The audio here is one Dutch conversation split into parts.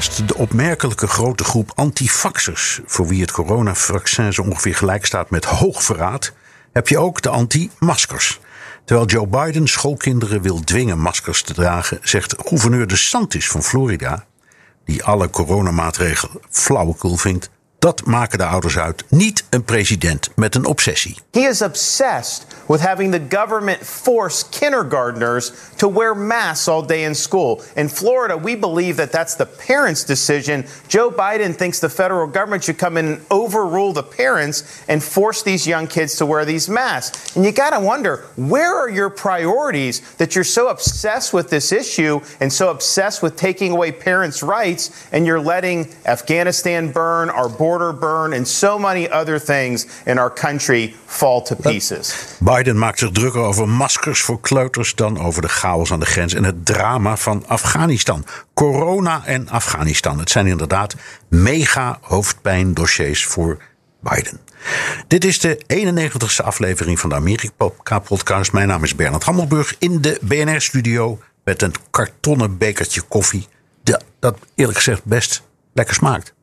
Naast de opmerkelijke grote groep antifaxers, voor wie het coronavaccin zo ongeveer gelijk staat met hoogverraad, heb je ook de anti-maskers. Terwijl Joe Biden schoolkinderen wil dwingen maskers te dragen, zegt gouverneur DeSantis van Florida, die alle coronamaatregelen flauwekul vindt, dat maken de ouders uit, niet een president met een obsessie. He is obsessed with having the government force kindergartners to wear masks all day in school. In Florida, we believe that that's the parents' decision. Joe Biden thinks the federal government should come in and overrule the parents and force these young kids to wear these masks. And you got to wonder, where are your priorities that you're so obsessed with this issue and so obsessed with taking away parents' rights and you're letting Afghanistan burn, our border burn and so many other things in our country fall to pieces. Biden maakt zich drukker over maskers voor kleuters dan over de chaos aan de grens en het drama van Afghanistan. Corona en Afghanistan. Het zijn inderdaad mega hoofdpijndossiers voor Biden. Dit is de 91ste aflevering van de Amerika-podcast. Mijn naam is Bernard Hammelburg in de BNR-studio met een kartonnen bekertje koffie. Dat eerlijk gezegd best lekker smaakt.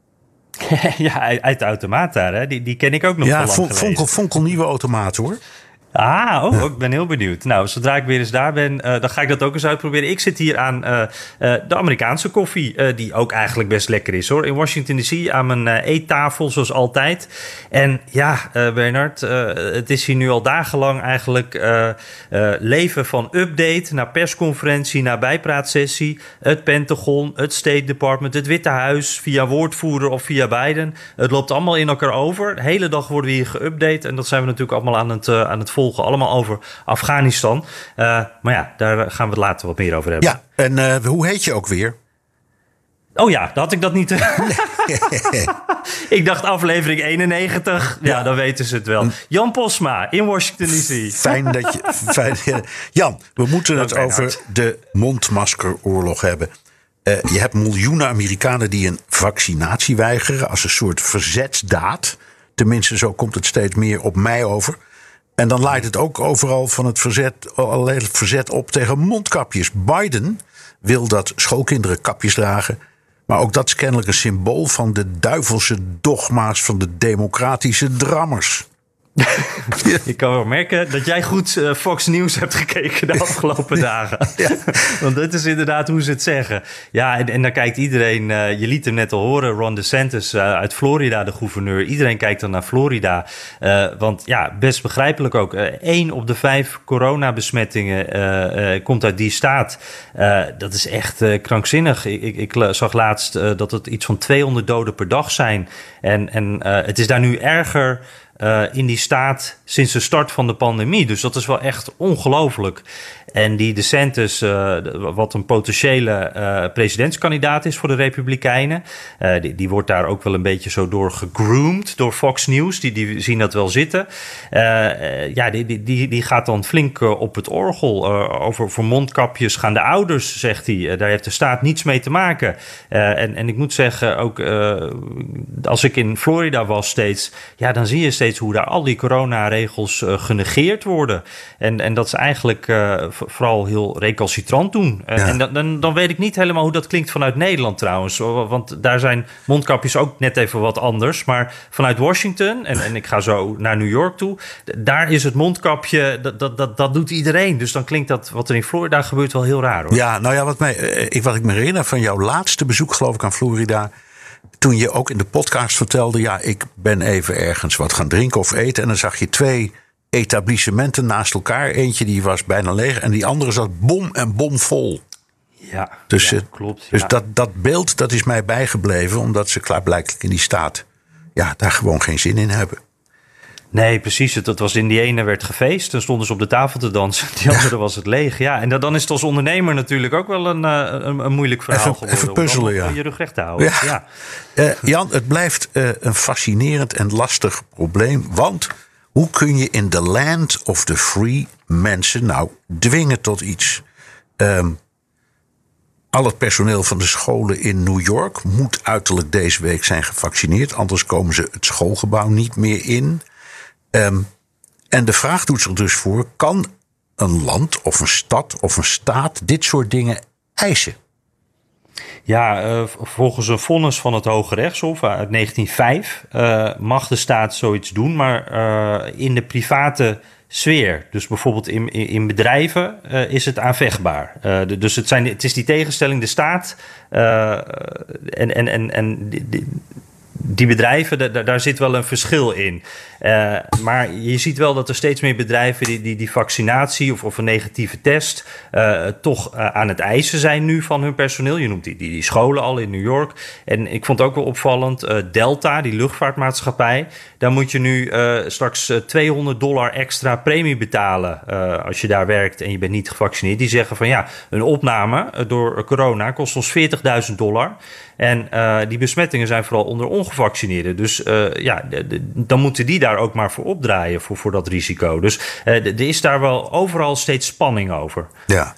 Ja, uit de automaat daar, hè? Die, die ken ik ook nog ja, Vonkel nieuwe automaat hoor. Ah, oh, ik ben heel benieuwd. Nou, zodra ik weer eens daar ben, uh, dan ga ik dat ook eens uitproberen. Ik zit hier aan uh, uh, de Amerikaanse koffie, die ook eigenlijk best lekker is hoor. In Washington DC aan mijn eettafel, zoals altijd. En ja, Bernard, het is hier nu al dagenlang eigenlijk leven van update naar persconferentie, naar bijpraatsessie. Het Pentagon, het State Department, het Witte Huis, via woordvoerder of via Biden. Het loopt allemaal in elkaar over. De hele dag worden we hier geüpdate en dat zijn we natuurlijk allemaal aan het, aan het volgen allemaal over Afghanistan. Uh, maar ja, daar gaan we het later wat meer over hebben. Ja, en uh, hoe heet je ook weer? Oh ja, dat had ik dat niet. ik dacht aflevering 91. Ja, ja, dan weten ze het wel. Jan Posma in Washington DC. Fijn dat je. Fijn, Jan, we moeten het over de mondmaskeroorlog hebben. Uh, je hebt miljoenen Amerikanen die een vaccinatie weigeren als een soort verzetsdaad. Tenminste, zo komt het steeds meer op mij over. En dan leidt het ook overal van het verzet, allerlei verzet op tegen mondkapjes. Biden wil dat schoolkinderen kapjes dragen. Maar ook dat is kennelijk een symbool van de duivelse dogma's van de democratische drammers. Ik kan wel merken dat jij goed uh, Fox News hebt gekeken de afgelopen dagen. Ja. Want dit is inderdaad hoe ze het zeggen. Ja, en, en dan kijkt iedereen, uh, je liet hem net al horen, Ron DeSantis uh, uit Florida, de gouverneur. Iedereen kijkt dan naar Florida. want ja, best begrijpelijk ook. Eén op de vijf coronabesmettingen komt uit die staat. dat is echt krankzinnig. Ik, ik, ik zag laatst dat het iets van 200 doden per dag zijn. En, en het is daar nu erger in die staat sinds de start van de pandemie. Dus dat is wel echt ongelooflijk. En die DeSantis, uh, wat een potentiële uh, presidentskandidaat is voor de Republikeinen, die, die, wordt daar ook wel een beetje zo door gegroomd door Fox News. Die, die zien dat wel zitten. ja, die, die, die gaat dan flink op het orgel. over voor mondkapjes gaan de ouders, zegt hij. daar heeft de staat niets mee te maken. en, en ik moet zeggen, ook als ik in Florida was steeds, ja, dan zie je steeds hoe daar al die coronaregels genegeerd worden. En, en dat ze eigenlijk vooral heel recalcitrant doen. Ja. En dan, dan, dan weet ik niet helemaal hoe dat klinkt vanuit Nederland trouwens. Want daar zijn mondkapjes ook net even wat anders. Maar vanuit Washington, en, en ik ga zo naar New York toe, daar is het mondkapje, dat, dat, dat, dat doet iedereen. Dus dan klinkt dat wat er in Florida gebeurt wel heel raar hoor. Ja, nou ja, wat, mij, ik, wat ik me herinner van jouw laatste bezoek geloof ik aan Florida toen je ook in de podcast vertelde, ja, ik ben even ergens wat gaan drinken of eten. En dan zag je twee etablissementen naast elkaar. Eentje die was bijna leeg en die andere zat bom en bom vol. Ja, dus, ja, klopt. Dus ja. dat, dat beeld dat is mij bijgebleven, omdat ze klaarblijkelijk in die staat ja, daar gewoon geen zin in hebben. Nee, precies. Het, was in die ene werd gefeest. Dan stonden ze op de tafel te dansen. Die andere was het leeg. Ja, en dan is het als ondernemer natuurlijk ook wel een, eh, een, een moeilijk verhaal even, geworden. Even puzzelen, ja. je rug recht te houden. Ja. ja. Uh, Jan, het blijft uh, een fascinerend en lastig probleem. Want hoe kun je in the land of the free mensen nou dwingen tot iets? Um, al het personeel van de scholen in New York moet uiterlijk deze week zijn gevaccineerd. Anders komen ze het schoolgebouw niet meer in. Um, en de vraag doet zich dus voor: kan een land of een stad of een staat dit soort dingen eisen? Ja, uh, volgens een vonnis van het Hoge Rechtshof uit 1905 uh, mag de staat zoiets doen, maar uh, in de private sfeer. Dus bijvoorbeeld in, in, bedrijven is het aanvechtbaar. Dus het, zijn, het is die tegenstelling, de staat en, en, en, en die bedrijven, daar, zit wel een verschil in. Uh, maar je ziet wel dat er steeds meer bedrijven die die, die vaccinatie of, of een negatieve test uh, toch uh, aan het eisen zijn nu van hun personeel. Je noemt die, die, die scholen al in New York. En ik vond ook wel opvallend, Delta, die luchtvaartmaatschappij, daar moet je nu straks 200 dollar extra premie betalen als je daar werkt en je bent niet gevaccineerd. Die zeggen van ja, een opname door corona kost ons 40.000 dollar. En uh, die besmettingen zijn vooral onder ongevaccineerden. Dus uh, ja, dan moeten die daar ook maar voor opdraaien voor, voor dat risico. Dus er is daar wel overal steeds spanning over. Ja,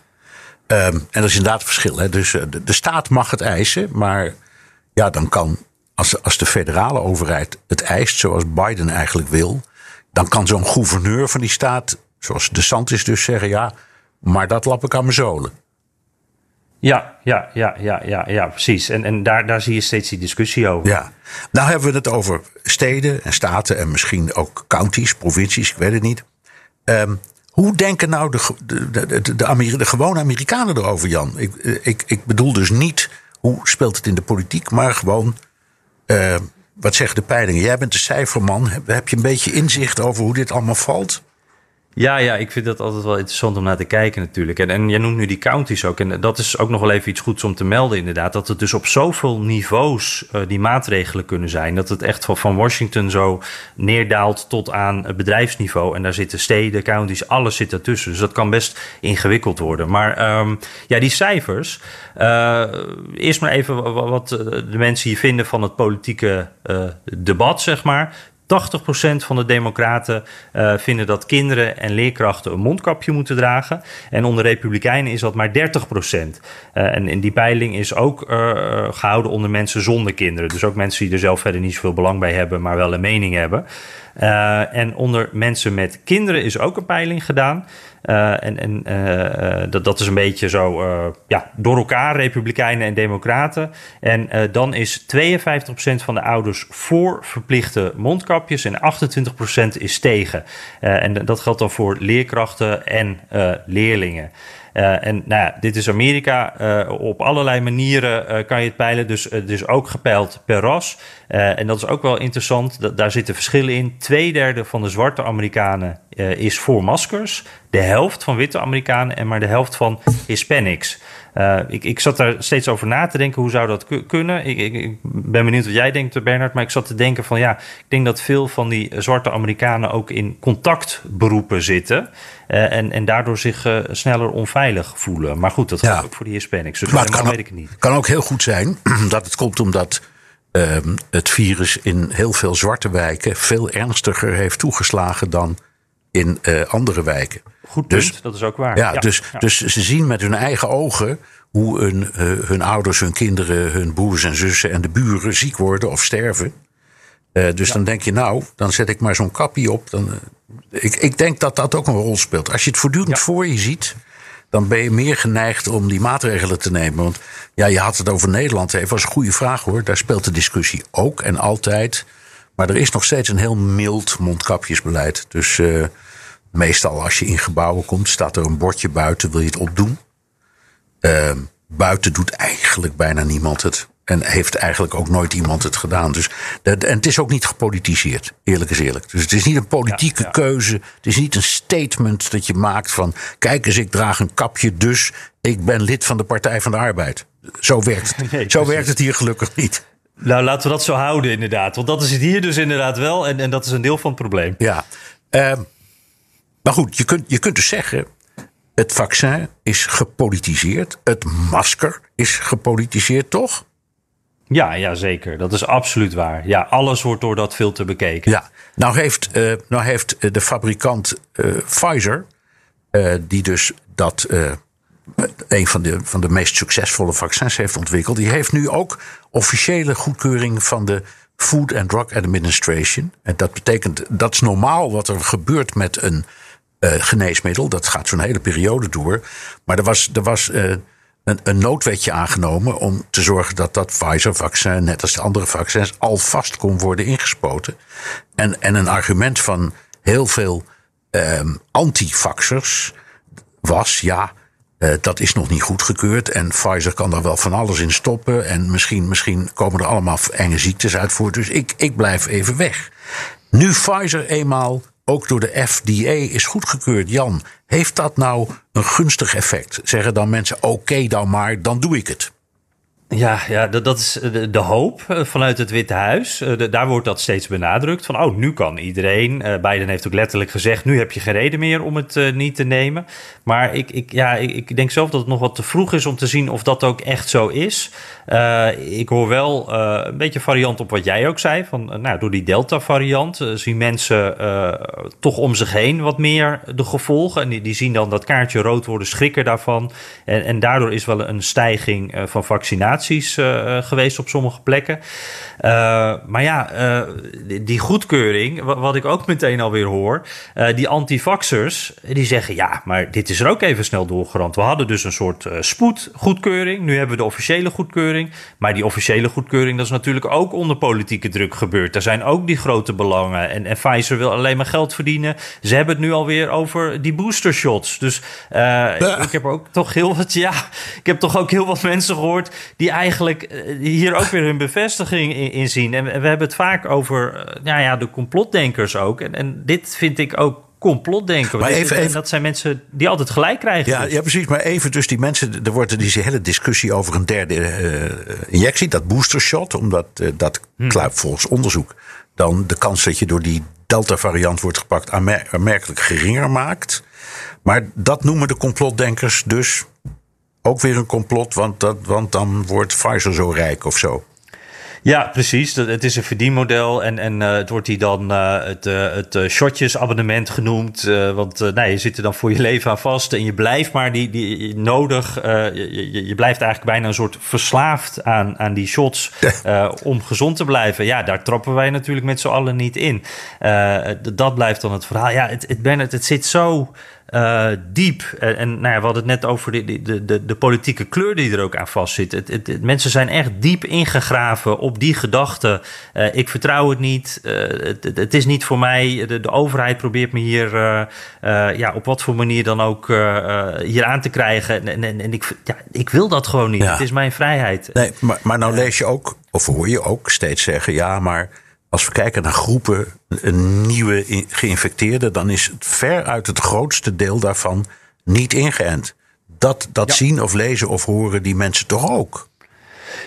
um, en dat is inderdaad het verschil. Hè? Dus de, de, staat mag het eisen, maar ja, dan kan, als, als de federale overheid het eist, zoals Biden eigenlijk wil, dan kan zo'n gouverneur van die staat, zoals de Santis dus zeggen, ja, maar dat lap ik aan mijn zolen. Ja, ja, ja, ja, ja, ja precies. En, en daar, daar zie je steeds die discussie over. Ja, nou hebben we het over steden en staten en misschien ook counties, provincies, ik weet het niet. Um, hoe denken nou de, de, de, de, de, gewone Amerikanen erover, Jan? Ik, ik, ik bedoel dus niet hoe speelt het in de politiek, maar gewoon uh, wat zeggen de peilingen? Jij bent de cijferman. Heb je een beetje inzicht over hoe dit allemaal valt? Ja, ja, ik vind dat altijd wel interessant om naar te kijken natuurlijk. En, en jij noemt nu die counties ook. En dat is ook nog wel even iets goeds om te melden inderdaad. Dat het dus op zoveel niveaus uh, die maatregelen kunnen zijn. Dat het echt van, van Washington zo neerdaalt tot aan het bedrijfsniveau. En daar zitten steden, counties, alles zit ertussen. Dus dat kan best ingewikkeld worden. Maar um, ja, die cijfers. Uh, eerst maar even wat de mensen hier vinden van het politieke debat, zeg maar. 80% van de democraten uh, vinden dat kinderen en leerkrachten een mondkapje moeten dragen. En onder republikeinen is dat maar 30%. Uh, en, en die peiling is ook uh, gehouden onder mensen zonder kinderen. Dus ook mensen die er zelf verder niet zoveel belang bij hebben, maar wel een mening hebben. En onder mensen met kinderen is ook een peiling gedaan. Uh, en en uh, dat, dat is een beetje zo ja, door elkaar, Republikeinen en Democraten. En dan is 52% van de ouders voor verplichte mondkapjes en 28% is tegen. en dat geldt dan voor leerkrachten en leerlingen. Uh, en nou dit is Amerika. Uh, op allerlei manieren uh, kan je het peilen. Dus is ook gepeild per ras. en dat is ook wel interessant. Daar zitten verschillen in. Tweederde van de zwarte Amerikanen is voor maskers. De helft van witte Amerikanen en maar de helft van Hispanics. Uh, ik, ik zat daar steeds over na te denken, hoe zou dat kunnen? Ik, ik, ik, ben benieuwd wat jij denkt, Bernard. Maar ik zat te denken van ja, ik denk dat veel van die zwarte Amerikanen ook in contactberoepen zitten. Uh, en, en daardoor zich uh, sneller onveilig voelen. Maar goed, dat geldt ja. ook voor die Hispanics. Dus maar het kan, weet ik het niet. kan ook heel goed zijn dat het komt omdat ehm, het virus in heel veel zwarte wijken veel ernstiger heeft toegeslagen dan in andere wijken. Goed punt, dus, dat is ook waar. Ja, dus, dus ze zien met hun eigen ogen hoe hun, uh, hun ouders, hun kinderen, hun broers en zussen en de buren ziek worden of sterven. Uh, dus ja. dan denk je, nou, dan zet ik maar zo'n kapje op. Dan, ik, ik denk dat dat ook een rol speelt. Als je het voortdurend voor je ziet, dan ben je meer geneigd om die maatregelen te nemen. Want ja, je had het over Nederland. Even was een goede vraag hoor. Daar speelt de discussie ook en altijd. Maar er is nog steeds een heel mild mondkapjesbeleid. Dus uh, Meestal als je in gebouwen komt, staat er een bordje buiten, wil je het opdoen? Uh, buiten doet eigenlijk bijna niemand het. En heeft eigenlijk ook nooit iemand het gedaan. Dus dat, en het is ook niet gepolitiseerd, eerlijk is eerlijk. Dus het is niet een politieke ja, ja. keuze. Het is niet een statement dat je maakt van... kijk eens, ik draag een kapje, dus ik ben lid van de Partij van de Arbeid. Zo werkt het, nee, zo werkt het hier gelukkig niet. Nou, laten we dat zo houden, inderdaad. Want dat is het hier dus inderdaad wel. En, en dat is een deel van het probleem. Ja. Uh, maar goed, je kunt, je kunt dus zeggen. Het vaccin is gepolitiseerd. Het masker is gepolitiseerd, toch? Ja, ja, zeker. Dat is absoluut waar. Ja, alles wordt door dat filter bekeken. Ja, nou heeft, uh, nou heeft de fabrikant uh, Pfizer, die dus dat een van de, van de meest succesvolle vaccins heeft ontwikkeld, die heeft nu ook officiële goedkeuring van de Food and Drug Administration. En dat betekent, dat is normaal wat er gebeurt met een geneesmiddel. Dat gaat zo'n hele periode door. Maar er was, er was een, een noodwetje aangenomen om te zorgen dat dat Pfizer-vaccin, net als de andere vaccins, alvast kon worden ingespoten. En, en een argument van heel veel um, antivaxers was: ja, uh, dat is nog niet goedgekeurd. En Pfizer kan daar wel van alles in stoppen. En misschien, misschien komen er allemaal enge ziektes uit voort. Dus ik, ik blijf even weg. Nu Pfizer eenmaal ook door de FDA is goedgekeurd. Jan, heeft dat nou een gunstig effect? Zeggen dan mensen: oké, dan maar, dan doe ik het. Ja, ja dat, dat is de, de, hoop eh, vanuit het Witte Huis. Eh, daar wordt dat steeds benadrukt. Van, oh, nu kan iedereen. Biden heeft ook letterlijk gezegd... nu heb je geen reden meer om het niet te nemen. Maar ik, ik, ja, ik, ik, denk zelf dat het nog wat te vroeg is... om te zien of dat ook echt zo is. Ik hoor wel een beetje variant op wat jij ook zei. Van, nou, door die Delta-variant zien mensen toch om zich heen wat meer de gevolgen. En die, die zien dan dat kaartje rood worden, schrikken daarvan. En, en daardoor is wel een stijging van vaccinatie uh, geweest op sommige plekken. Uh, maar ja, die, die, goedkeuring, wat, wat, ik ook meteen alweer hoor, die antivaxers, die zeggen ja, maar dit is er ook even snel doorgerand. We hadden dus een soort spoedgoedkeuring, nu hebben we de officiële goedkeuring. Maar die officiële goedkeuring, dat is natuurlijk ook onder politieke druk gebeurd. Er zijn ook die grote belangen. En, en Pfizer wil alleen maar geld verdienen. Ze hebben het nu alweer over die booster shots. Dus ik heb ook toch heel wat, ja, ik heb toch ook heel wat mensen gehoord die eigenlijk eh, hier ook weer hun bevestiging in, in zien. En we hebben het vaak over uh, nou ja, de complotdenkers ook. En, en dit vind ik ook complotdenken. Maar even, even, dat zijn mensen die altijd gelijk krijgen. Ja, dus. ja, precies. Maar even dus die mensen... Er wordt die hele discussie over een derde uh, injectie. Dat boostershot. Omdat uh, dat hmm. volgens onderzoek... dan de kans dat je door die Delta-variant wordt gepakt... aanmerkelijk geringer maakt. Maar dat noemen de complotdenkers dus ook weer een complot, want, dat, want dan wordt Pfizer zo rijk of zo. Ja, precies. Het is een verdienmodel en, en uh, het wordt hier dan uh, het, uh, het shotjesabonnement genoemd. want nou, je zit er dan voor je leven aan vast en je blijft maar die, die nodig. Je, je, blijft eigenlijk bijna een soort verslaafd aan, aan die shots om gezond te blijven. Ja, daar trappen wij natuurlijk met z'n allen niet in. dat blijft dan het verhaal. Ja, het, het, Bernard, het zit zo uh, diep. En, en nou ja, we hadden het net over de, de, de, de politieke kleur die er ook aan vastzit. Het, het, mensen zijn echt diep ingegraven op die gedachte. Uh, ik vertrouw het niet. Uh, het, het, is niet voor mij. De, de overheid probeert me hier ja, op wat voor manier dan ook hier aan te krijgen. En, en, en ik, ja, ik wil dat gewoon niet. Ja. Het is mijn vrijheid. Nee, maar, maar nou lees je ook, of hoor je ook steeds zeggen: ja, maar als we kijken naar groepen een nieuwe geïnfecteerden, dan is het ver uit het grootste deel daarvan niet ingeënt. Dat, dat ja. zien of lezen of horen die mensen toch ook?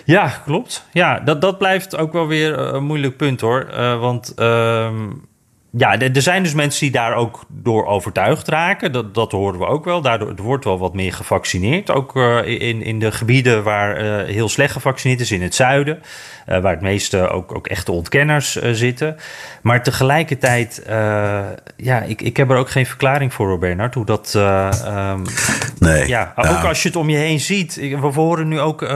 Ja, klopt. Ja, dat, dat blijft ook wel weer een moeilijk punt hoor. Uh, want. Uh, ja, er zijn dus mensen die daar ook door overtuigd raken. Dat, dat horen we ook wel. Daardoor wordt wel wat meer gevaccineerd. Ook uh, in, in de gebieden waar uh, heel slecht gevaccineerd is, in het zuiden. Uh, waar het meeste ook, ook echte ontkenners zitten. Maar tegelijkertijd, ja, ik, ik heb er ook geen verklaring voor, Bernard. Hoe dat. Um, nee. Ja, ook als je het om je heen ziet. We horen nu ook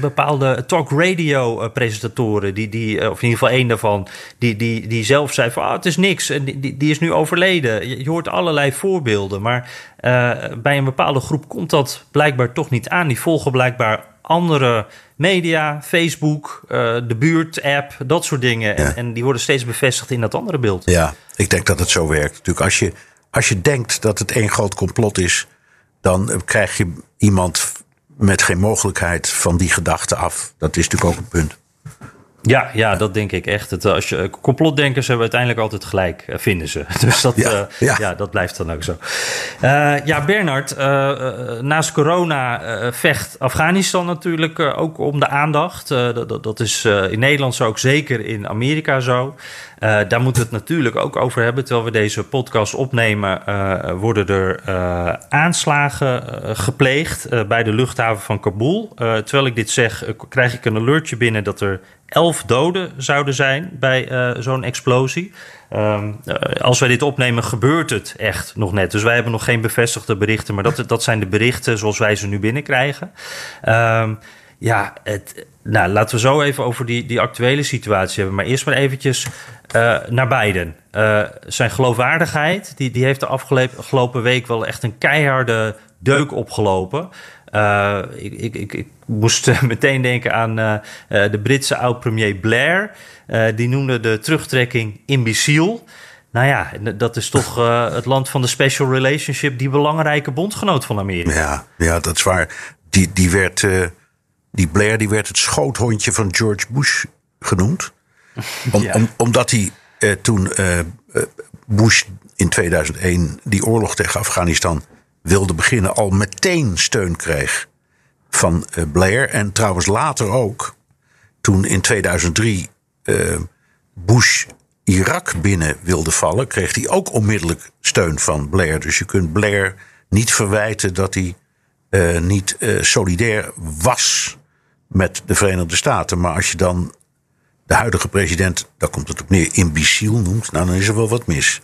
bepaalde talk radio presentatoren. Die, die, of in ieder geval één daarvan. Die, die, die zelf zei van, ah, het is niks die, die is nu overleden. Je, je hoort allerlei voorbeelden, maar uh, bij een bepaalde groep komt dat blijkbaar toch niet aan. Die volgen blijkbaar andere media, Facebook, uh, de buurt-app, dat soort dingen. En, en, die worden steeds bevestigd in dat andere beeld. Ja, ik denk dat het zo werkt. Natuurlijk, als je, als je denkt dat het één groot complot is, dan krijg je iemand met geen mogelijkheid van die gedachte af. Dat is natuurlijk ook een punt. Ja, ja, dat denk ik echt. Het, als je, complotdenkers hebben uiteindelijk altijd gelijk, eh, vinden ze. Dus dat, ja, ja. ja dat blijft dan ook zo. Uh, ja, Bernard, uh, naast corona vecht Afghanistan natuurlijk ook om de aandacht. Dat, dat, is in Nederland zo, ook zeker in Amerika zo. daar moeten we het natuurlijk ook over hebben. Terwijl we deze podcast opnemen, worden er aanslagen gepleegd bij de luchthaven van Kabul. terwijl ik dit zeg, krijg ik een alertje binnen dat er elf doden zouden zijn bij uh, zo'n explosie. Um, als wij dit opnemen, gebeurt het echt nog net. Dus wij hebben nog geen bevestigde berichten, maar dat, dat zijn de berichten zoals wij ze nu binnenkrijgen. Um, ja, het, nou, laten we zo even over die, die actuele situatie hebben. Maar eerst maar eventjes uh, naar Biden. Zijn geloofwaardigheid, die, die heeft de afgelopen week wel echt een keiharde deuk opgelopen. Uh, ik, ik, ik, ik, moest meteen denken aan uh, de Britse oud-premier Blair. Uh, die noemde de terugtrekking imbeciel. Nou ja, dat is toch het land van de special relationship, die belangrijke bondgenoot van Amerika. Ja, ja dat is waar. Die, die, werd, die Blair die werd het schoothondje van George Bush genoemd. Om, ja. om, omdat hij toen Bush in 2001 die oorlog tegen Afghanistan wilde beginnen, al meteen steun kreeg van uh, Blair. En trouwens later ook, toen in 2003 uh, Bush Irak binnen wilde vallen, kreeg hij ook onmiddellijk steun van Blair. Dus je kunt Blair niet verwijten dat hij uh, niet solidair was met de Verenigde Staten. Maar als je dan de huidige president, daar komt het op neer, imbeciel noemt, nou dan is er wel wat mis.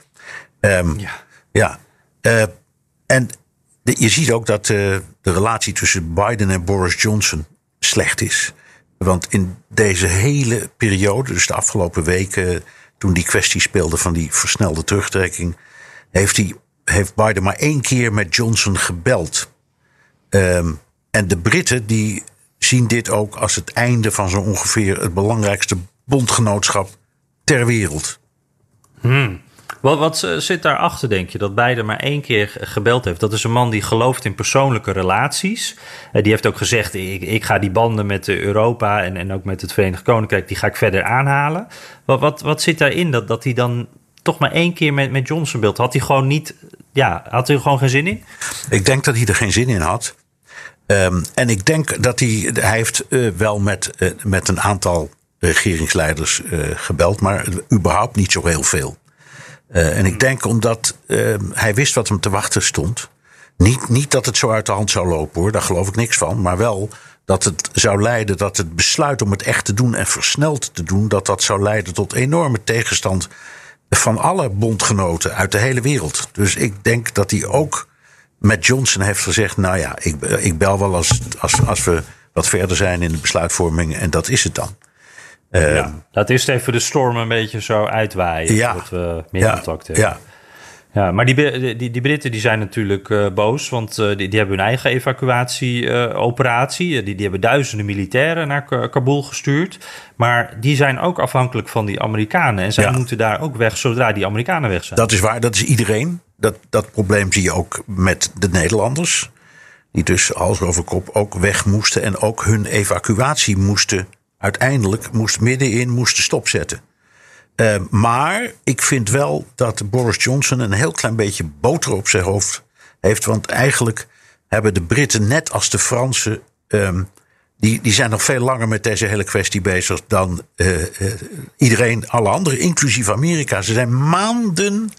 Um, ja. ja. en je ziet ook dat uh, de relatie tussen Biden en Boris Johnson slecht is. Want in deze hele periode, dus de afgelopen weken, toen die kwestie speelde van die versnelde terugtrekking, heeft, hij, heeft Biden maar één keer met Johnson gebeld. Um, en de Britten die zien dit ook als het einde van zo ongeveer het belangrijkste bondgenootschap ter wereld. Hmm. Wat, wat eh, zit daarachter, denk je? Dat Biden maar één keer gebeld heeft. Dat is een man die gelooft in persoonlijke relaties. Uh, die heeft ook gezegd: ik, ik ga die banden met Europa en, en ook met het Verenigd Koninkrijk, die ga ik verder aanhalen. Wat, wat, wat zit daarin dat, dat hij dan toch maar één keer met, met Johnson beeld? Had hij gewoon niet, ja, had hij gewoon geen zin in? Ik denk dat hij er geen zin in had. Um, en ik denk dat hij, hij heeft uh, wel met, met een aantal regeringsleiders gebeld, maar überhaupt niet zo heel veel. Uh, en ik denk omdat uh, hij wist wat hem te wachten stond. Niet, niet dat het zo uit de hand zou lopen hoor, daar geloof ik niks van. Maar wel dat het zou leiden dat het besluit om het echt te doen en versneld te doen, dat dat zou leiden tot enorme tegenstand van alle bondgenoten uit de hele wereld. Dus ik denk dat hij ook met Johnson heeft gezegd: Nou ja, ik, ik bel wel als, als, als we wat verder zijn in de besluitvorming en dat is het dan. Uh, ja, laat eerst even de storm een beetje zo uitwaaien. Ja, dat we meer ja, contact hebben. Ja. Ja, maar die, die, die Britten die zijn natuurlijk uh, boos, want uh, die, die hebben hun eigen evacuatieoperatie. Uh, die, die hebben duizenden militairen naar Kabul gestuurd. Maar die zijn ook afhankelijk van die Amerikanen. En zij ja. moeten daar ook weg zodra die Amerikanen weg zijn. Dat is waar, dat is iedereen. Dat, dat probleem zie je ook met de Nederlanders. Die dus hals over kop ook weg moesten en ook hun evacuatie moesten uiteindelijk moest middenin moesten stopzetten. Uh, maar ik vind wel dat Boris Johnson een heel klein beetje boter op zijn hoofd heeft. Want eigenlijk hebben de Britten, net als de Fransen. Um, die, die zijn nog veel langer met deze hele kwestie bezig dan uh, uh, iedereen, alle anderen, inclusief Amerika. Ze zijn maanden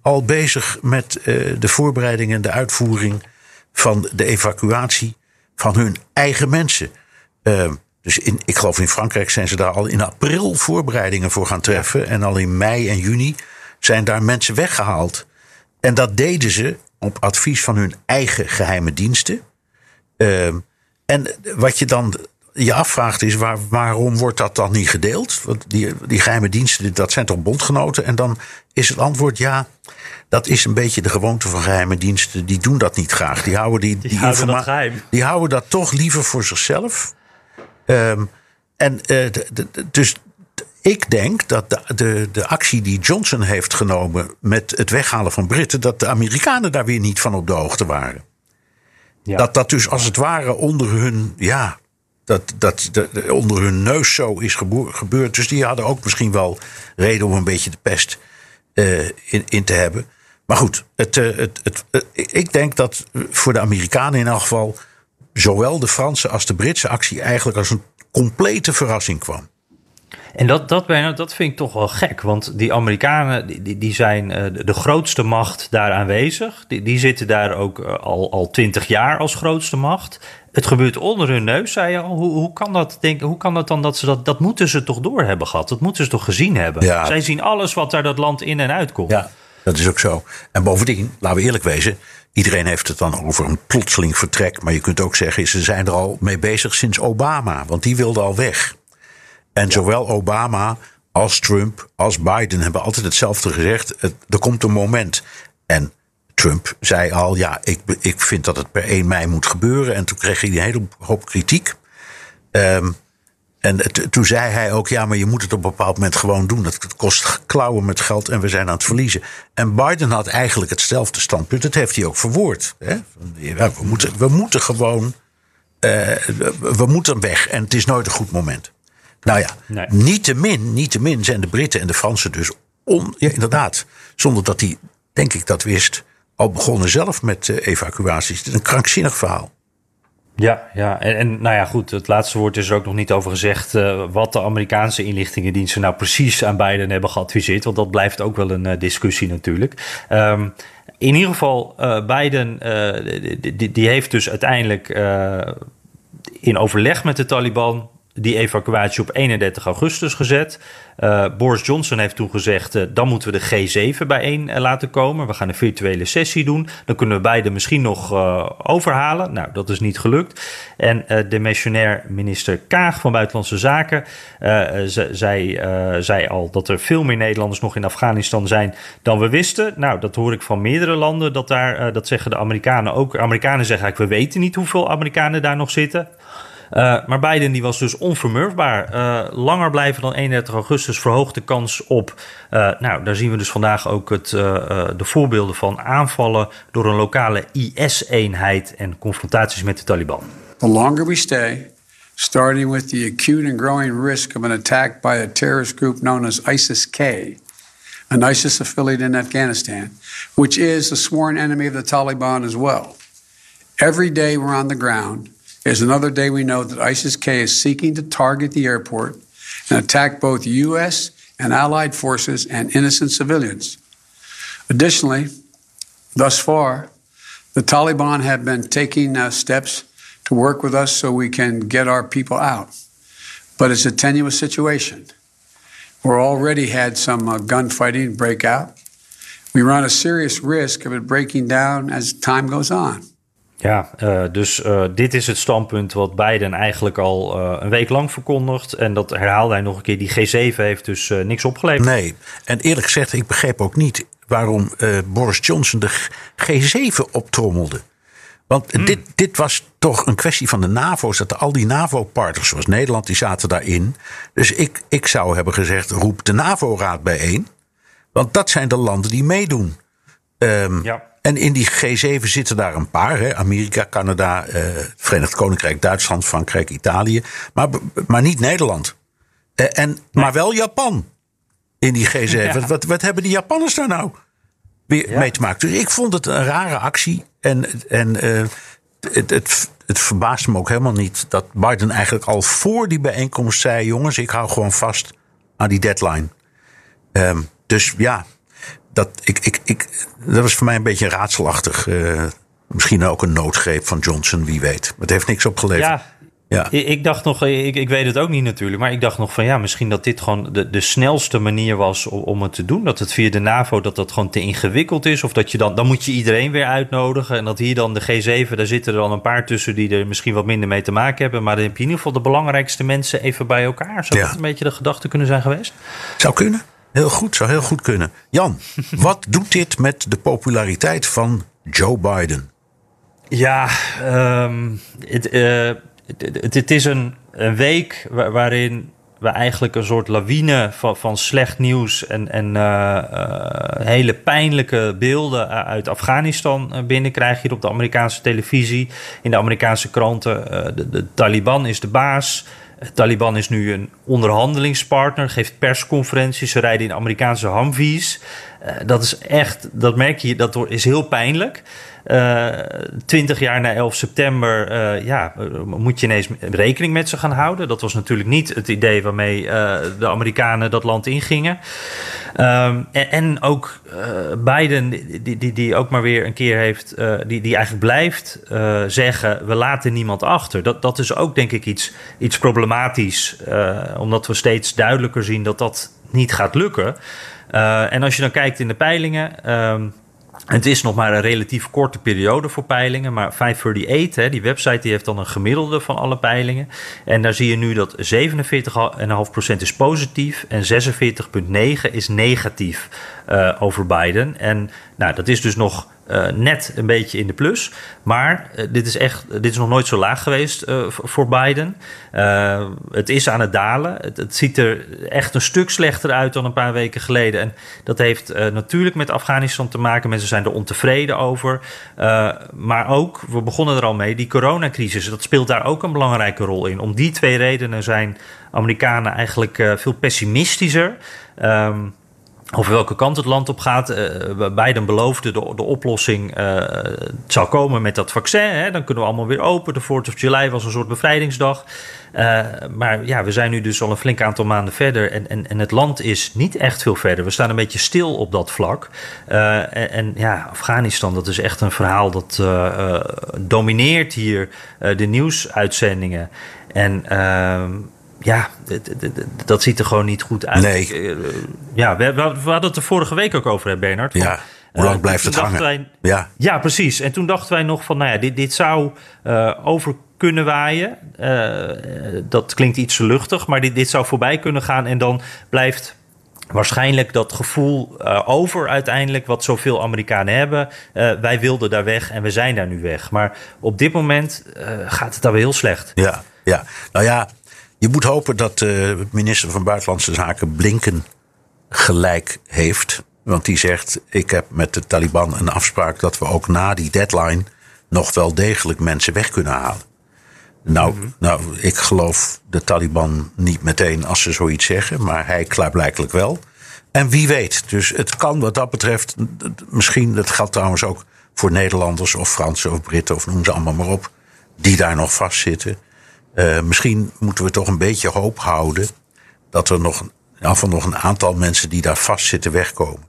al bezig met de voorbereiding en de uitvoering van de evacuatie van hun eigen mensen. Dus in, ik geloof in Frankrijk zijn ze daar al in april voorbereidingen voor gaan treffen. En al in mei en juni zijn daar mensen weggehaald. En dat deden ze op advies van hun eigen geheime diensten. Uh, en wat je dan je afvraagt is waar, waarom wordt dat dan niet gedeeld? Want die, die geheime diensten, dat zijn toch bondgenoten? En dan is het antwoord ja, dat is een beetje de gewoonte van geheime diensten. Die doen dat niet graag. Die houden, die, die, die houden dat geheim. Die houden dat toch liever voor zichzelf. Um, en uh, dus ik denk dat de, de, de actie die Johnson heeft genomen met het weghalen van Britten, dat de Amerikanen daar weer niet van op de hoogte waren. Ja. Dat dat dus als het ware onder hun, ja, dat, dat, dat onder hun neus zo is gebeurd. Dus die hadden ook misschien wel reden om een beetje de pest in, in te hebben. Maar goed, het, het, het, ik denk dat voor de Amerikanen in elk geval zowel de Franse als de Britse actie eigenlijk als een complete verrassing kwam. En dat, dat, dat vind ik toch wel gek. Want die Amerikanen die, die zijn eh, de grootste macht daar aanwezig. Die, die zitten daar ook eh, al, al twintig jaar als grootste macht. Het gebeurt onder hun neus, zei je al. Hoe, hoe, kan dat, denk, hoe kan dat dan dat ze dat... Dat moeten ze toch door hebben gehad? Dat moeten ze toch gezien hebben? Ja. Zij zien alles wat daar dat land in en uit komt. Ja, dat is ook zo. En bovendien, laten we eerlijk wezen... Iedereen heeft het dan over een plotseling vertrek. Maar je kunt ook zeggen, ze zijn er al mee bezig sinds Obama. Want die wilde al weg. En zowel Obama als Trump als Biden hebben altijd hetzelfde gezegd. er komt een moment. En Trump zei al, ja, ik, ik vind dat het per 1 mei moet gebeuren. En toen kreeg hij een hele hoop kritiek. Um, en toen zei hij ook, ja, maar je moet het op een bepaald moment gewoon doen. Dat kost klauwen met geld en we zijn aan het verliezen. En Biden had eigenlijk hetzelfde standpunt. Dat heeft hij ook verwoord. Hè? we, moeten, we moeten gewoon, uh, we moeten weg. En het is nooit een goed moment. Nou ja, nee. niettemin, niettemin zijn de Britten en de Fransen dus on, ja, inderdaad, zonder dat hij, denk ik, dat wist, al begonnen zelf met uh, evacuaties. Het is een krankzinnig verhaal. Ja, ja. En, nou ja, goed, het laatste woord is er ook nog niet over gezegd uh, wat de Amerikaanse inlichtingendiensten nou precies aan Biden hebben geadviseerd. Want dat blijft ook wel een uh, discussie natuurlijk. Um, in ieder geval, uh, Biden, die, heeft dus uiteindelijk in overleg met de Taliban die evacuatie op 31 augustus gezet. Uh, Boris Johnson heeft toen gezegd: uh, dan moeten we de G7 bijeen uh, laten komen. We gaan een virtuele sessie doen. Dan kunnen we beide misschien nog overhalen. Nou, dat is niet gelukt. En de missionair minister Kaag van Buitenlandse Zaken zei, zei al dat er veel meer Nederlanders nog in Afghanistan zijn dan we wisten. Nou, dat hoor ik van meerdere landen. Dat, daar, dat zeggen de Amerikanen ook. Amerikanen zeggen eigenlijk: we weten niet hoeveel Amerikanen daar nog zitten. Uh, maar Biden die was dus onvermurfbaar. Uh, langer blijven dan 31 augustus verhoogt de kans op. Uh, nou, daar zien we dus vandaag ook het, de voorbeelden van aanvallen door een lokale IS-eenheid en confrontaties met de Taliban. The longer we stay, starting with the acute and growing risk of an attack by a terrorist group known as ISIS-K, an ISIS affiliate in Afghanistan, which is a sworn enemy of the Taliban as well. Every day we're on the ground is another day we know that ISIS K is seeking to target the airport and attack both U.S. and allied forces and innocent civilians. Additionally, thus far, the Taliban have been taking uh, steps to work with us so we can get our people out. But it's a tenuous situation. We're already had some uh, gunfighting break out. We run a serious risk of it breaking down as time goes on. Ja, uh, dus uh, dit is het standpunt wat Biden eigenlijk al uh, een week lang verkondigt. En dat herhaalde hij nog een keer. Die G7 heeft dus niks opgeleverd. Nee, en eerlijk gezegd, ik begreep ook niet waarom Boris Johnson de G7 optrommelde. Want hmm. dit, dit was toch een kwestie van de NAVO. Dat al die NAVO-partners, zoals Nederland, die zaten daarin. Dus ik, ik zou hebben gezegd, roep de NAVO-raad bijeen. Want dat zijn de landen die meedoen. Um, ja. En in die G7 zitten daar een paar: hè? Amerika, Canada, eh, Verenigd Koninkrijk, Duitsland, Frankrijk, Italië. Maar, maar niet Nederland. Eh, en, Maar wel Japan in die G7. Wat, wat, wat, hebben die Japanners daar nou weer mee te maken? Dus ik vond het een rare actie. En, en uh, het, het, het verbaasde me ook helemaal niet dat Biden eigenlijk al voor die bijeenkomst zei: jongens, ik hou gewoon vast aan die deadline. Um, dus ja, dat, ik, ik, ik, dat was voor mij een beetje raadselachtig. Uh, misschien ook een noodgreep van Johnson, wie weet. Maar het heeft niks opgeleverd. Ja, ja. Ik, dacht nog, ik, ik weet het ook niet natuurlijk, maar ik dacht nog van ja, misschien dat dit gewoon de, de snelste manier was om, om het te doen. Dat het via de NAVO dat dat gewoon te ingewikkeld is. Of dat je dan, dan moet je iedereen weer uitnodigen. En dat hier dan de G7, daar zitten er dan een paar tussen die er misschien wat minder mee te maken hebben. Maar dan heb je in ieder geval de belangrijkste mensen even bij elkaar. Zou dat een beetje de gedachte kunnen zijn geweest? Zou kunnen. Heel goed, zou heel goed kunnen. Jan, wat doet dit met de populariteit van Joe Biden? Ja, um, het, uh, het, het, is een, een week waarin we eigenlijk een soort lawine van, van slecht nieuws en, en uh, uh, hele pijnlijke beelden uit Afghanistan binnenkrijgen hier op de Amerikaanse televisie, in de Amerikaanse kranten. De, de, Taliban is de baas. Taliban is nu een onderhandelingspartner, geeft persconferenties, ze rijden in Amerikaanse Humvees. dat is echt, dat merk je, dat is heel pijnlijk. Eh, twintig jaar na 11 september uh, ja, moet je ineens rekening met ze gaan houden. Dat was natuurlijk niet het idee waarmee de Amerikanen dat land ingingen. Um, en, en, ook Biden, die, die, die ook maar weer een keer heeft, die, die eigenlijk blijft zeggen: we laten niemand achter. Dat, dat is ook denk ik iets, iets problematisch, omdat we steeds duidelijker zien dat dat niet gaat lukken. en als je dan kijkt in de peilingen. Um, het is nog maar een relatief korte periode voor peilingen. Maar 538, hè, die website, die heeft dan een gemiddelde van alle peilingen. En daar zie je nu dat 47,5% is positief en 46,9% is negatief uh, over Biden. En nou, dat is dus nog uh, net een beetje in de plus. Maar uh, dit is echt, dit is nog nooit zo laag geweest uh, voor Biden. het is aan het dalen. Het, ziet er echt een stuk slechter uit dan een paar weken geleden. En dat heeft natuurlijk met Afghanistan te maken. Mensen zijn er ontevreden over. maar ook, we begonnen er al mee, die coronacrisis. Dat speelt daar ook een belangrijke rol in. Om die twee redenen zijn Amerikanen eigenlijk veel pessimistischer. Um, over welke kant het land op gaat. Uh, Biden beloofde de, de oplossing uh, zou komen met dat vaccin. Hè? Dan kunnen we allemaal weer open. De 4th of July was een soort bevrijdingsdag. Uh, maar ja, we zijn nu dus al een flink aantal maanden verder. En, en, en het land is niet echt veel verder. We staan een beetje stil op dat vlak. En, en, ja, Afghanistan, dat is echt een verhaal dat domineert hier de nieuwsuitzendingen. En ehm, ja, dat ziet er gewoon niet goed uit. Nee. Eh, ja, we, we, hadden het er vorige week ook over, hè, Bernard. Van, ja. Hoe lang eh, blijft het hangen? Wij, ja. ja, precies. En toen dachten wij nog van, nou ja, dit, dit zou uh, over kunnen waaien. Uh, dat klinkt iets luchtig, maar dit, dit zou voorbij kunnen gaan. En dan blijft waarschijnlijk dat gevoel uh, over uiteindelijk, wat zoveel Amerikanen hebben. Uh, wij wilden daar weg en we zijn daar nu weg. Maar op dit moment uh, gaat het daar wel heel slecht. Ja, ja. Nou ja, je moet hopen dat de minister van Buitenlandse Zaken Blinken gelijk heeft. Want die zegt: Ik heb met de Taliban een afspraak dat we ook na die deadline nog wel degelijk mensen weg kunnen halen. Nou, mm -hmm. nou, ik geloof de Taliban niet meteen als ze zoiets zeggen, maar hij klaarblijkelijk wel. En wie weet, dus het kan wat dat betreft, misschien, dat geldt trouwens ook voor Nederlanders of Fransen of Britten of noem ze allemaal maar op, die daar nog vastzitten. Uh, misschien moeten we toch een beetje hoop houden dat er nog, in nog een aantal mensen die daar vastzitten wegkomen.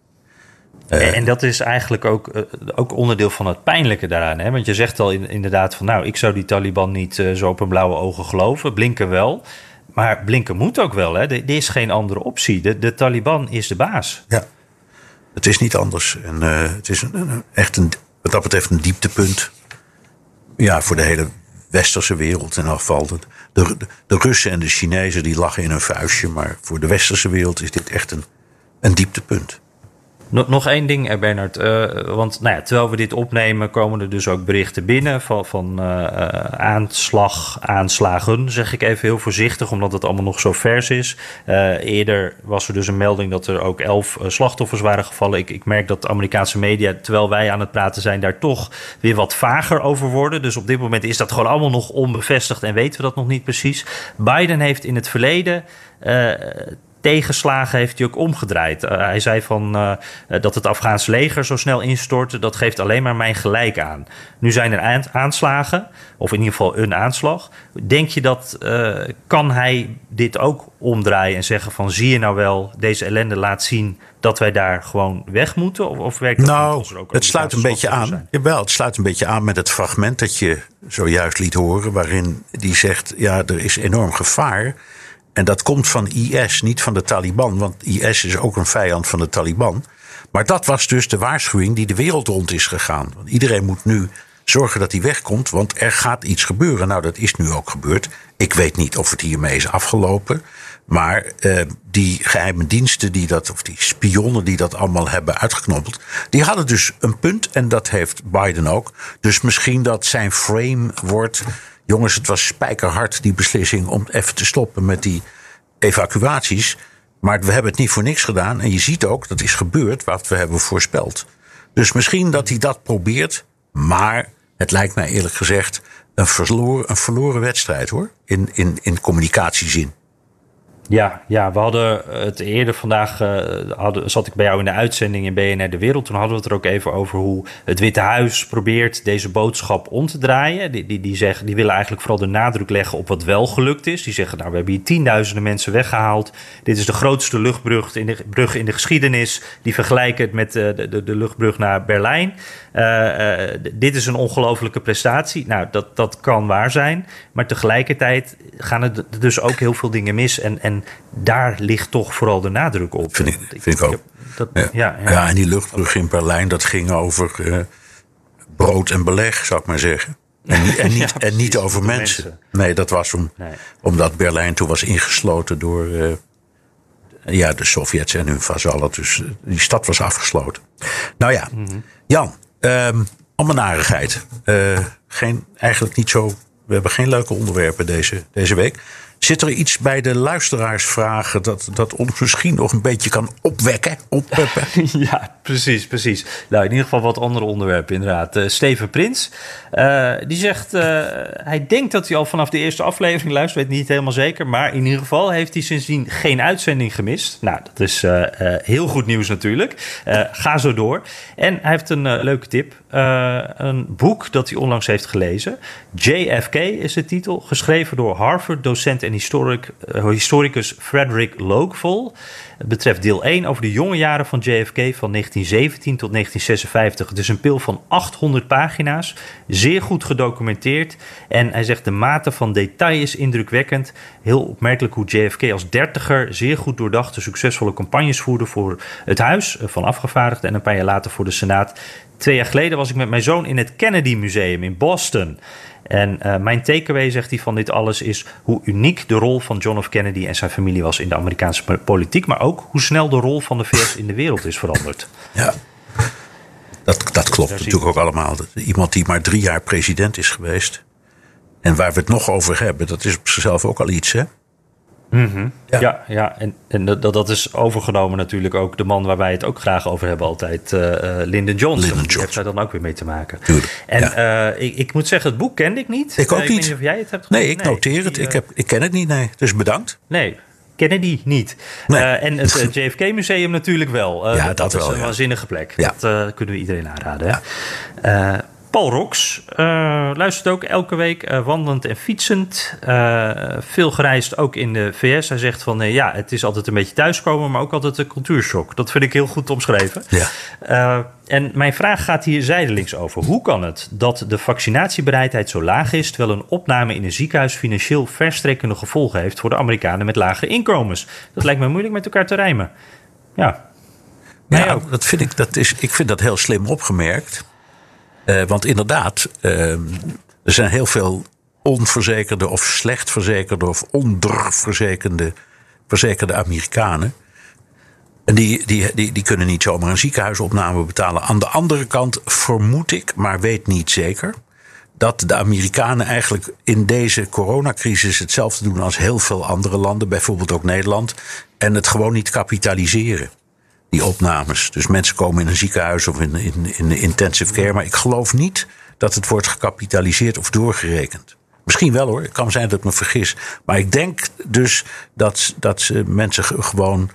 Uh, en dat is eigenlijk ook, uh, ook onderdeel van het pijnlijke daaraan. Hè? Want je zegt al in, inderdaad van nou, ik zou die Taliban niet zo op een blauwe ogen geloven. Blinken wel. Maar Blinken moet ook wel. Hè? Er, er is geen andere optie. De, de Taliban is de baas. Ja, het is niet anders. En het is een, een, echt een, wat dat betreft een dieptepunt. Ja, voor de hele westerse wereld elk geval. De, de, Russen en de Chinezen die lachen in een vuistje. Maar voor de westerse wereld is dit echt een, een dieptepunt. Nog, één ding, eh, Bernard. Uh, want nou ja, terwijl we dit opnemen, komen er dus ook berichten binnen van, van uh, aanslag, aanslagen. Zeg ik even heel voorzichtig, omdat het allemaal nog zo vers is. Eerder was er dus een melding dat er ook elf slachtoffers waren gevallen. Ik, ik merk dat de Amerikaanse media, terwijl wij aan het praten zijn, daar toch weer wat vager over worden. Dus op dit moment is dat gewoon allemaal nog onbevestigd en weten we dat nog niet precies. Biden heeft in het verleden tegenslagen heeft hij ook omgedraaid. Uh, hij zei van, uh, dat het Afghaanse leger zo snel instort, dat geeft alleen maar mijn gelijk aan. Nu zijn er aanslagen, of in ieder geval een aanslag. Denk je dat, uh, kan hij dit ook omdraaien en zeggen van, zie je nou wel, deze ellende laat zien dat wij daar gewoon weg moeten? Of, of werkt dat nou, niet, ook het sluit een beetje aan. Jawel, het sluit een beetje aan met het fragment dat je zojuist liet horen, waarin die zegt, ja, er is enorm gevaar. En dat komt van IS, niet van de Taliban. Want IS is ook een vijand van de Taliban. Maar dat was dus de waarschuwing die de wereld rond is gegaan. Want iedereen moet nu zorgen dat hij wegkomt, want er gaat iets gebeuren. Nou, dat is nu ook gebeurd. Ik weet niet of het hiermee is afgelopen. Maar uh, die geheime diensten die dat, of die spionnen die dat allemaal hebben uitgeknoppeld, die hadden dus een punt en dat heeft Biden ook. Dus misschien dat zijn frame wordt Jongens, het was spijkerhard die beslissing om even te stoppen met die evacuaties. Maar we hebben het niet voor niks gedaan. En je ziet ook, dat is gebeurd wat we hebben voorspeld. Dus misschien dat hij dat probeert. Maar het lijkt mij eerlijk gezegd een verloren, een verloren wedstrijd hoor. In, in, in communicatiezin. Ja, ja, we hadden het eerder vandaag, uh, hadden, zat ik bij jou in de uitzending in BNR De Wereld. Toen hadden we het er ook even over hoe het Witte Huis probeert deze boodschap om te draaien. Die, die, die, zeggen, die willen eigenlijk vooral de nadruk leggen op wat wel gelukt is. Die zeggen, nou, we hebben hier tienduizenden mensen weggehaald. Dit is de grootste luchtbrug in de, brug in de geschiedenis. Die vergelijken het met uh, de, de, de, luchtbrug naar Berlijn. Uh, dit is een ongelofelijke prestatie. Nou, dat, dat kan waar zijn. Maar tegelijkertijd gaan er dus ook heel veel dingen mis. En, en daar ligt toch vooral de nadruk op. Vind ik, vind ik ook. Dat, ja. Ja, ja. ja, en die luchtbrug in Berlijn, dat ging over uh, brood en beleg, zou ik maar zeggen. En, niet, en, niet, en niet over mensen. mensen. Nee, dat was om, nee. omdat Berlijn toen was ingesloten door uh, ja, de Sovjets en hun vazallen. Dus die stad was afgesloten. Nou ja, mm -hmm. Jan, um, om een narigheid. Uh, geen, eigenlijk niet zo. We hebben geen leuke onderwerpen deze, deze week. Zit er iets bij de luisteraarsvragen dat, dat ons misschien nog een beetje kan opwekken? Oppeppen? ja, precies, precies. Nou, in ieder geval wat andere onderwerpen inderdaad. Uh, Steven Prins, uh, die zegt, uh, hij denkt dat hij al vanaf de eerste aflevering luistert, weet niet helemaal zeker. Maar in ieder geval heeft hij sindsdien geen uitzending gemist. Nou, dat is heel goed nieuws natuurlijk. ga zo door. En hij heeft een leuke tip. een boek dat hij onlangs heeft gelezen. JFK is de titel, geschreven door Harvard-docent en historic, uh, historicus Frederick Loegvol. Het betreft deel 1 over de jonge jaren van JFK van 1917 tot 1956. Het is een pil van 800 pagina's, zeer goed gedocumenteerd. En hij zegt de mate van detail is indrukwekkend. Heel opmerkelijk hoe JFK als dertiger zeer goed doordachte succesvolle campagnes voerde voor het Huis van Afgevaardigden en een paar jaar later voor de Senaat. Twee jaar geleden was ik met mijn zoon in het Kennedy Museum in Boston. En uh, mijn takeaway, zegt hij, van dit alles is hoe uniek de rol van John F. Kennedy en zijn familie was in de Amerikaanse politiek, maar ook hoe snel de rol van de VS in de wereld is veranderd. Ja, dat, dat klopt natuurlijk ook allemaal. Iemand die maar drie jaar president is geweest. En waar we het nog over hebben, dat is op zichzelf ook al iets, hè? Mm -hmm. ja. ja, ja, en, en dat, dat is overgenomen natuurlijk ook de man waar wij het ook graag over hebben altijd, uh, Lyndon Johnson. Lyndon Die heeft daar dan ook weer mee te maken. Tuurlijk, en ja. uh, ik, ik, moet zeggen, het boek kende ik niet. Ik ook uh, ik niet. Weet niet of jij het hebt Nee, ik noteer het. Ik, heb, ik ken het niet, nee. Dus bedankt. Nee, Kennedy niet. Nee. Uh, en het JFK Museum natuurlijk wel. Uh, ja, dat, dat wel, is een ja. waanzinnige plek. Ja. Dat uh, kunnen we iedereen aanraden. Ja. Paul Rox luistert ook elke week wandelend en fietsend. veel gereisd, ook in de VS. Hij zegt van ja, het is altijd een beetje thuiskomen, maar ook altijd een cultuurshock. Dat vind ik heel goed omschreven. Ja. en mijn vraag gaat hier zijdelings over. Hoe kan het dat de vaccinatiebereidheid zo laag is, terwijl een opname in een ziekenhuis financieel verstrekkende gevolgen heeft voor de Amerikanen met lage inkomens? Dat lijkt me moeilijk met elkaar te rijmen. Ja. Ja, ook. dat vind ik, dat is, ik vind dat heel slim opgemerkt. Uh, want inderdaad, uh, er zijn heel veel onverzekerde of slecht verzekerde of onderverzekerde verzekerde Amerikanen. En die, die, die, die kunnen niet zomaar een ziekenhuisopname betalen. Aan de andere kant vermoed ik, maar weet niet zeker, dat de Amerikanen eigenlijk in deze coronacrisis hetzelfde doen als heel veel andere landen, bijvoorbeeld ook Nederland, en het gewoon niet kapitaliseren die opnames. Dus mensen komen in een ziekenhuis of in, in, in de intensive care. Maar ik geloof niet dat het wordt gecapitaliseerd of doorgerekend. Misschien wel hoor, het kan zijn dat ik me vergis. Maar ik denk dus dat, dat ze mensen gewoon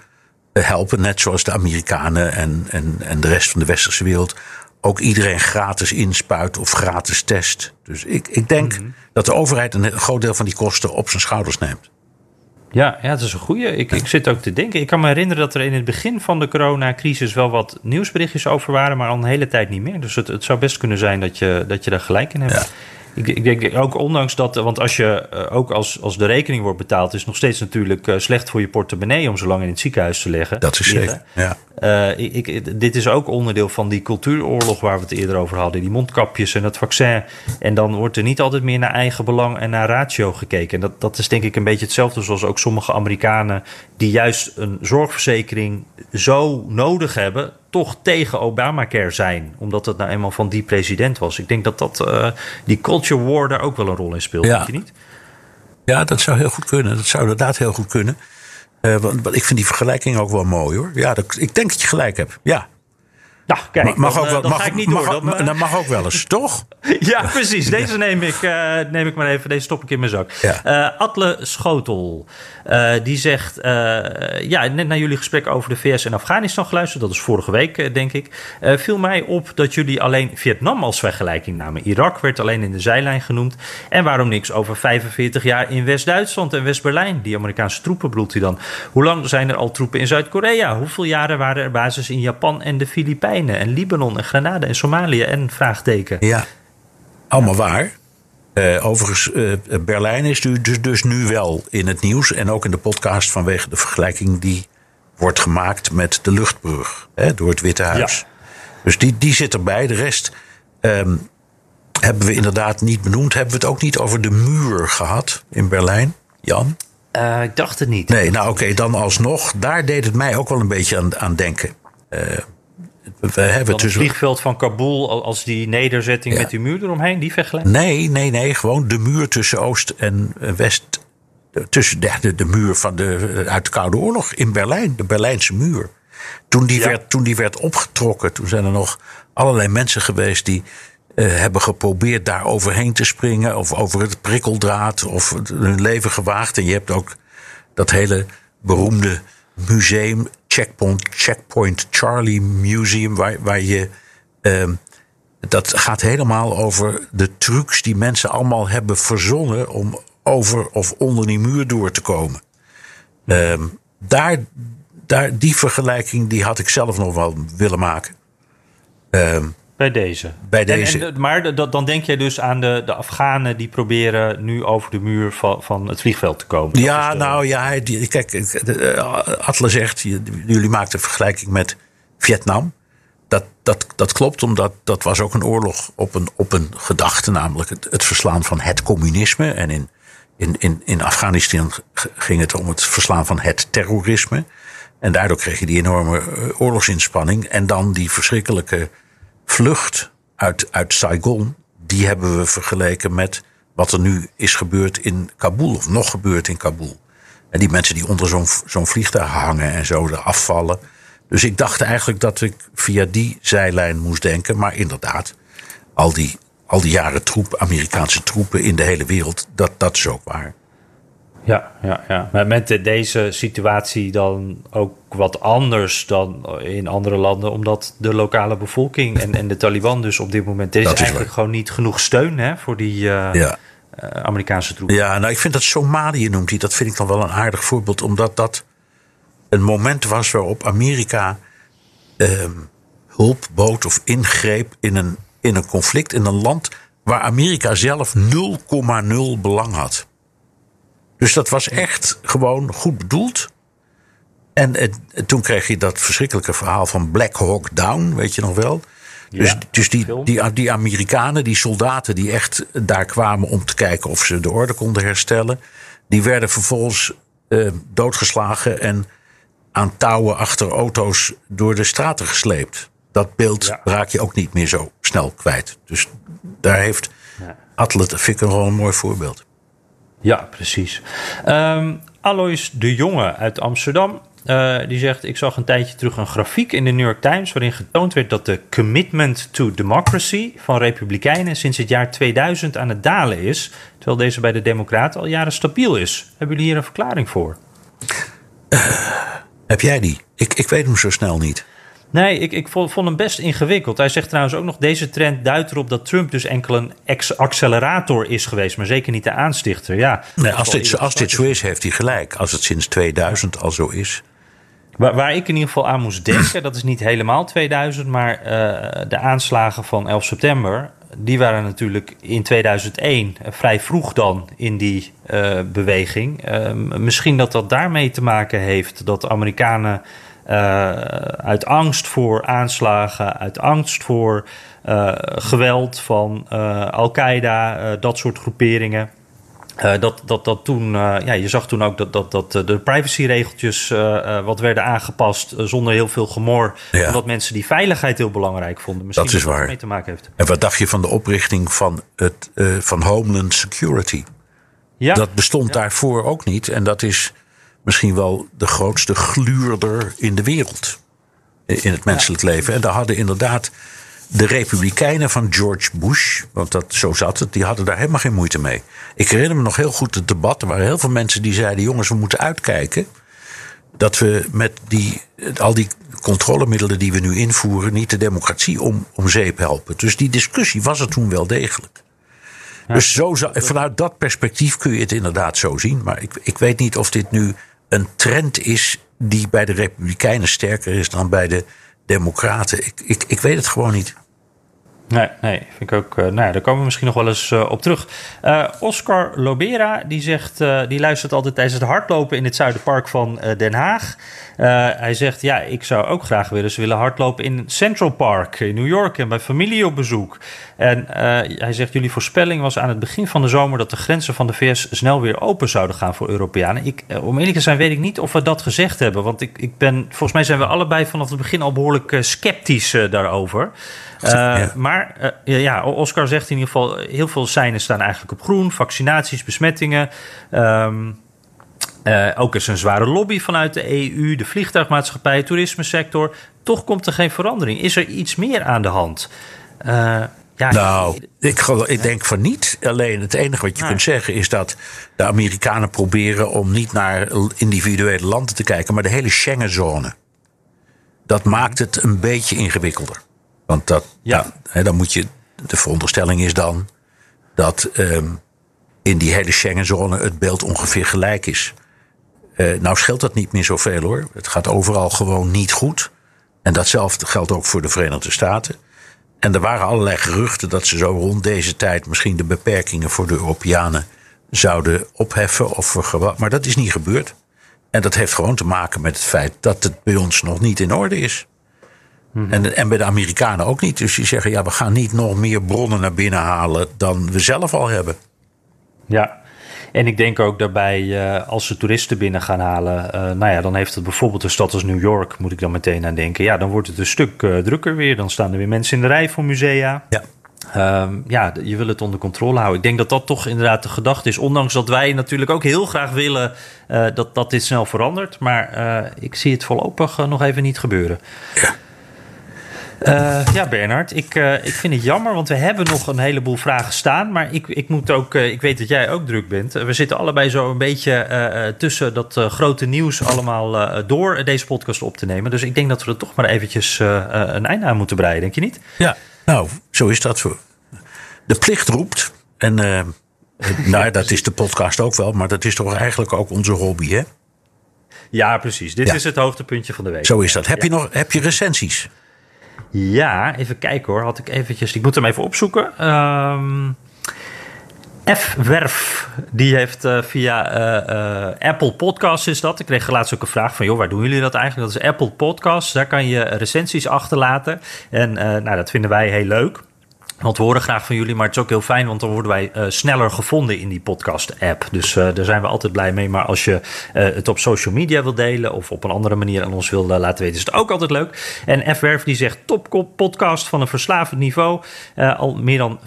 helpen, net zoals de Amerikanen en, en, en de rest van de westerse wereld. Ook iedereen gratis inspuit of gratis test. Dus ik, ik denk mm -hmm. dat de overheid een groot deel van die kosten op zijn schouders neemt. Ja, ja, dat is een goeie. Ik, ik zit ook te denken. Ik kan me herinneren dat er in het begin van de coronacrisis wel wat nieuwsberichtjes over waren, maar al een hele tijd niet meer. Dus het, het zou best kunnen zijn dat je, dat je daar gelijk in hebt. Ik, ik denk ook ondanks dat, want als je uh, ook als, als de rekening wordt betaald, is het nog steeds natuurlijk uh, slecht voor je portemonnee om zo lang in het ziekenhuis te liggen. Dat is zeker. Ja. Uh, ik, ik, dit is ook onderdeel van die cultuuroorlog waar we het eerder over hadden. Die mondkapjes en het vaccin. En dan wordt er niet altijd meer naar eigen belang en naar ratio gekeken. En dat, dat is denk ik een beetje hetzelfde zoals ook sommige Amerikanen die juist een zorgverzekering zo nodig hebben, toch tegen Obamacare zijn. Omdat het nou eenmaal van die president was. Ik denk dat, dat uh, die culture war daar ook wel een rol in speelt. Ja. Denk je niet? Ja, dat zou heel goed kunnen. Dat zou inderdaad heel goed kunnen. Uh, want, ik vind die vergelijking ook wel mooi hoor. Ja, dat, ik denk dat je gelijk hebt. Ja. Nou, kijk, mag dan, ook wel, dan mag, ga ik niet mag, door. mag, Dan, dat mag ook wel eens, toch? ja, precies. Deze neem ik, uh, neem ik maar even. Deze stop ik in mijn zak. Ja. Uh, Atle Schotel, uh, die zegt... ja, net naar jullie gesprek over de VS en Afghanistan geluisterd. Dat is vorige week, denk ik. viel mij op dat jullie alleen Vietnam als vergelijking namen. Irak werd alleen in de zijlijn genoemd. En waarom niks over 45 jaar in West-Duitsland en West-Berlijn? Die Amerikaanse troepen bedoelt hij dan. Hoe lang zijn er al troepen in Zuid-Korea? Hoeveel jaren waren er basis in Japan en de Filipijnen? En Libanon en Grenada en Somalië en vraagteken. Ja, allemaal waar. Uh, overigens, uh, Berlijn is dus, dus nu wel in het nieuws. En ook in de podcast vanwege de vergelijking die wordt gemaakt met de luchtbrug hè, door het Witte Huis. Ja. Dus die, die zit erbij. De rest um, hebben we inderdaad niet benoemd. Hebben we het ook niet over de muur gehad in Berlijn, Jan? Uh, ik dacht het niet. Nee, nou oké, okay, dan alsnog. Daar deed het mij ook wel een beetje aan, aan denken. We hebben het vliegveld van Kabul als die nederzetting ja. met die muur eromheen, die vergelijking? Nee, nee, nee. Gewoon de muur tussen Oost en West. Tussen de, de, de muur van de, uit de Koude Oorlog in Berlijn, de Berlijnse muur. Toen die, ja. werd, toen die werd opgetrokken, toen zijn er nog allerlei mensen geweest die uh, hebben geprobeerd daar overheen te springen. Of over het prikkeldraad. Of hun leven gewaagd. En je hebt ook dat hele beroemde museum, Checkpoint, Checkpoint Charlie Museum, waar, waar je. Uh, dat gaat helemaal over de trucs die mensen allemaal hebben verzonnen om over of onder die muur door te komen. Uh, daar, daar, die vergelijking die had ik zelf nog wel willen maken. Uh, bij deze. Bij deze. En, en, maar dan denk jij dus aan de, de Afghanen die proberen nu over de muur van, van het vliegveld te komen. Ja, de... nou ja, die, kijk, Atle zegt, jullie maakten een vergelijking met Vietnam. Dat, dat, dat klopt, omdat dat was ook een oorlog op een, op een gedachte, namelijk het, het verslaan van het communisme. En in, in, in, in Afghanistan ging het om het verslaan van het terrorisme. En daardoor kreeg je die enorme oorlogsinspanning. En dan die verschrikkelijke vlucht uit, uit Saigon, die hebben we vergeleken met wat er nu is gebeurd in Kabul, of nog gebeurt in Kabul. En die mensen die onder zo'n zo'n vliegtuig hangen en zo er afvallen. Dus ik dacht eigenlijk dat ik via die zijlijn moest denken. Maar inderdaad, al die, al die jaren troep, Amerikaanse troepen in de hele wereld, dat, dat is ook waar. Ja, ja, ja. Maar met de, deze situatie dan ook wat anders dan in andere landen, omdat de lokale bevolking en, en de Taliban dus op dit moment. Er is, is eigenlijk waar. gewoon niet genoeg steun hè, voor die uh, Ja. uh, Amerikaanse troepen. Ja, nou ik vind dat Somalië noemt hij, dat vind ik dan wel een aardig voorbeeld, omdat dat een moment was waarop Amerika ehm, hulp bood of ingreep in een, in een conflict in een land waar Amerika zelf 0,0 belang had. Dus dat was echt gewoon goed bedoeld. En toen kreeg je dat verschrikkelijke verhaal van Black Hawk Down, weet je nog wel? Dus, Ja, dus die, die, die Amerikanen, die soldaten die echt daar kwamen om te kijken of ze de orde konden herstellen, die werden vervolgens eh, doodgeslagen en aan touwen achter auto's door de straten gesleept. Dat beeld Ja. raak je ook niet meer zo snel kwijt. Dus daar heeft Ja. Atlet, ik wel een mooi voorbeeld. Ja, precies. Ehm, Alois de Jonge uit Amsterdam. eh, die zegt: Ik zag een tijdje terug een grafiek in de New York Times. waarin getoond werd dat de commitment to democracy van Republikeinen. sinds het jaar 2000 aan het dalen is. Terwijl deze bij de Democraten al jaren stabiel is. Hebben jullie hier een verklaring voor? Heb jij die? Ik, ik weet hem zo snel niet. Nee, ik, ik vond, vond hem best ingewikkeld. Hij zegt trouwens ook nog: deze trend duidt erop dat Trump dus enkel een accelerator is geweest, maar zeker niet de aanstichter. Ja, Nee, als, dit, als dit zo is, heeft hij gelijk. Als het sinds 2000 al zo is. Waar, waar ik in ieder geval aan moest denken, dat is niet helemaal 2000, maar eh, de aanslagen van 11 september, die waren natuurlijk in 2001 eh, vrij vroeg dan in die eh, beweging. Eh, misschien dat dat daarmee te maken heeft dat de Amerikanen eh, uit angst voor aanslagen, uit angst voor eh, geweld van eh, Al-Qaeda, dat soort groeperingen. Dat, dat, dat toen, ja, je zag toen ook dat, dat, dat de privacyregeltjes wat werden aangepast zonder heel veel gemor. Ja. Omdat mensen die veiligheid heel belangrijk vonden. Misschien Dat is dat waar. mee te maken heeft. En wat dacht je van de oprichting van, het, van Homeland Security? Ja, Dat bestond daarvoor ook niet. En dat is misschien wel de grootste gluurder in de wereld. In het menselijk leven. En daar hadden inderdaad de Republikeinen van George Bush, want dat, zo zat het, die hadden daar helemaal geen moeite mee. Ik herinner me nog heel goed het debat. Er waren heel veel mensen die zeiden: jongens, we moeten uitkijken dat we met die, al die controlemiddelen die we nu invoeren, niet de democratie om, om zeep helpen. Dus die discussie was er toen wel degelijk. Dus zo, vanuit dat perspectief kun je het inderdaad zo zien. Maar ik, ik weet niet of dit nu een trend is die bij de Republikeinen sterker is dan bij de Democraten. Ik, ik, ik weet het gewoon niet. Nee, nee, vind ik ook. Uh, nou ja, daar komen we misschien nog wel eens uh, op terug. Uh, Oscar Lobera, die zegt, die luistert altijd tijdens het hardlopen in het Zuiderpark van Den Haag. hij zegt, ja, ik zou ook graag eens willen hardlopen in Central Park in New York en bij familie op bezoek. En hij zegt, jullie voorspelling was aan het begin van de zomer dat de grenzen van de VS snel weer open zouden gaan voor Europeanen. Ik, om eerlijk te zijn weet ik niet of we dat gezegd hebben, want ik, ik ben, volgens mij zijn we allebei vanaf het begin al behoorlijk sceptisch daarover. Uh, Maar uh, ja, Oscar zegt in ieder geval: heel veel seinen staan eigenlijk op groen. Vaccinaties, besmettingen. Um, uh, ook is een zware lobby vanuit de EU, de vliegtuigmaatschappij, toerismesector. Toch komt er geen verandering. Is er iets meer aan de hand? Ja, nou, ik, ik, denk van niet. Alleen het enige wat je kunt zeggen is dat de Amerikanen proberen om niet naar individuele landen te kijken, maar de hele Schengenzone. Dat maakt het een beetje ingewikkelder. Want dat, ja. dan moet je. De veronderstelling is dan dat um, in die hele Schengenzone het beeld ongeveer gelijk is. Uh, nou scheelt dat niet meer zoveel hoor. Het gaat overal gewoon niet goed. En datzelfde geldt ook voor de Verenigde Staten. En er waren allerlei geruchten dat ze zo rond deze tijd misschien de beperkingen voor de Europeanen zouden opheffen. Of maar dat is niet gebeurd. En dat heeft gewoon te maken met het feit dat het bij ons nog niet in orde is. Mhm. En, en bij de Amerikanen ook niet. Dus die zeggen, ja, we gaan niet nog meer bronnen naar binnen halen dan we zelf al hebben. Ja, en ik denk ook daarbij, uh, als ze toeristen binnen gaan halen, uh, nou ja, dan heeft het bijvoorbeeld een stad als New York, moet ik dan meteen aan denken. Ja, dan wordt het een stuk uh, drukker weer. Dan staan er weer mensen in de rij voor musea. Ja. Um, ja, je wil het onder controle houden. Ik denk dat dat toch inderdaad de gedachte is. Ondanks dat wij natuurlijk ook heel graag willen dat, dat dit snel verandert. Maar ik zie het voorlopig nog even niet gebeuren. Ja. Uh, ja, Bernard, ik, uh, ik vind het jammer, want we hebben nog een heleboel vragen staan. Maar ik, ik moet ook, uh, ik weet dat jij ook druk bent. we zitten allebei zo een beetje tussen dat grote nieuws allemaal door deze podcast op te nemen. Dus ik denk dat we er toch maar eventjes een einde aan moeten breiden, denk je niet? Ja, nou, zo is dat. De plicht roept. En nou, dat is de podcast ook wel, maar dat is toch eigenlijk ook onze hobby, hè? Ja, precies. Dit is het hoogtepuntje van de week. Zo is dat. Heb je nog heb je recensies? Ja, even kijken hoor. Had ik eventjes. Ik moet hem even opzoeken. Um, F. Werf, die heeft uh, via uh, uh, Apple Podcasts is dat. Ik kreeg laatst ook een vraag van, joh, waar doen jullie dat eigenlijk? Dat is Apple Podcasts. Daar kan je recensies achterlaten. En nou, dat vinden wij heel leuk. Want we horen graag van jullie, maar het is ook heel fijn, want dan worden wij uh, sneller gevonden in die podcast-app. Dus uh, daar zijn we altijd blij mee. Maar als je uh, het op social media wil delen of op een andere manier aan ons wil laten weten, is het ook altijd leuk. En F. Die zegt: topkop podcast van een verslavend niveau. al meer dan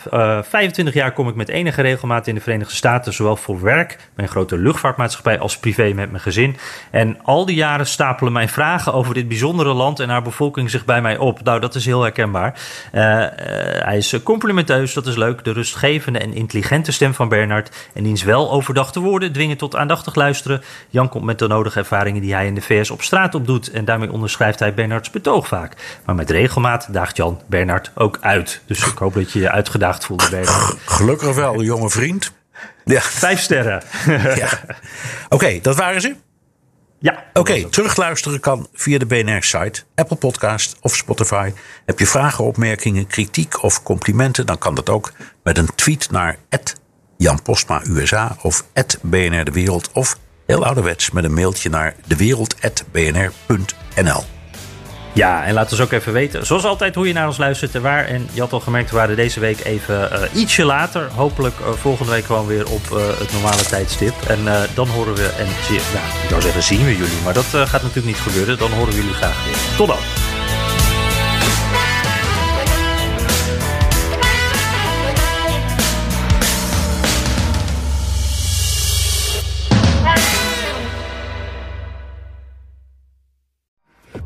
25 jaar kom ik met enige regelmaat in de Verenigde Staten, zowel voor werk, mijn grote luchtvaartmaatschappij, als privé met mijn gezin. En al die jaren stapelen mijn vragen over dit bijzondere land en haar bevolking zich bij mij op. Nou, dat is heel herkenbaar. hij is complimenteus, dat is leuk. De rustgevende en intelligente stem van Bernard en diens wel overdachte woorden dwingen tot aandachtig luisteren. Jan komt met de nodige ervaringen die hij in de VS op straat opdoet en daarmee onderschrijft hij Bernards betoog vaak. Maar met regelmaat daagt Jan Bernard ook uit. Dus ik hoop dat je je uitgedaagd voelde, Bernard. Gelukkig wel, jonge vriend. Ja. Vijf sterren. ja. Oké, dat waren ze. Ja. Oké, terugluisteren kan via de BNR-site, Apple Podcast of Spotify. Heb je vragen, opmerkingen, kritiek of complimenten, dan kan dat ook met een tweet naar Jan Postma USA of BNR De Wereld of heel ouderwets met een mailtje naar dewereld.bnr.nl. Ja, en laat ons ook even weten, zoals altijd, hoe je naar ons luistert en waar. En je had al gemerkt, we waren deze week even uh, ietsje later. Hopelijk uh, volgende week gewoon weer op uh, het normale tijdstip. En dan horen we, en ja, ik zou zeggen zien we jullie, maar dat gaat natuurlijk niet gebeuren. Dan horen we jullie graag weer. Tot dan!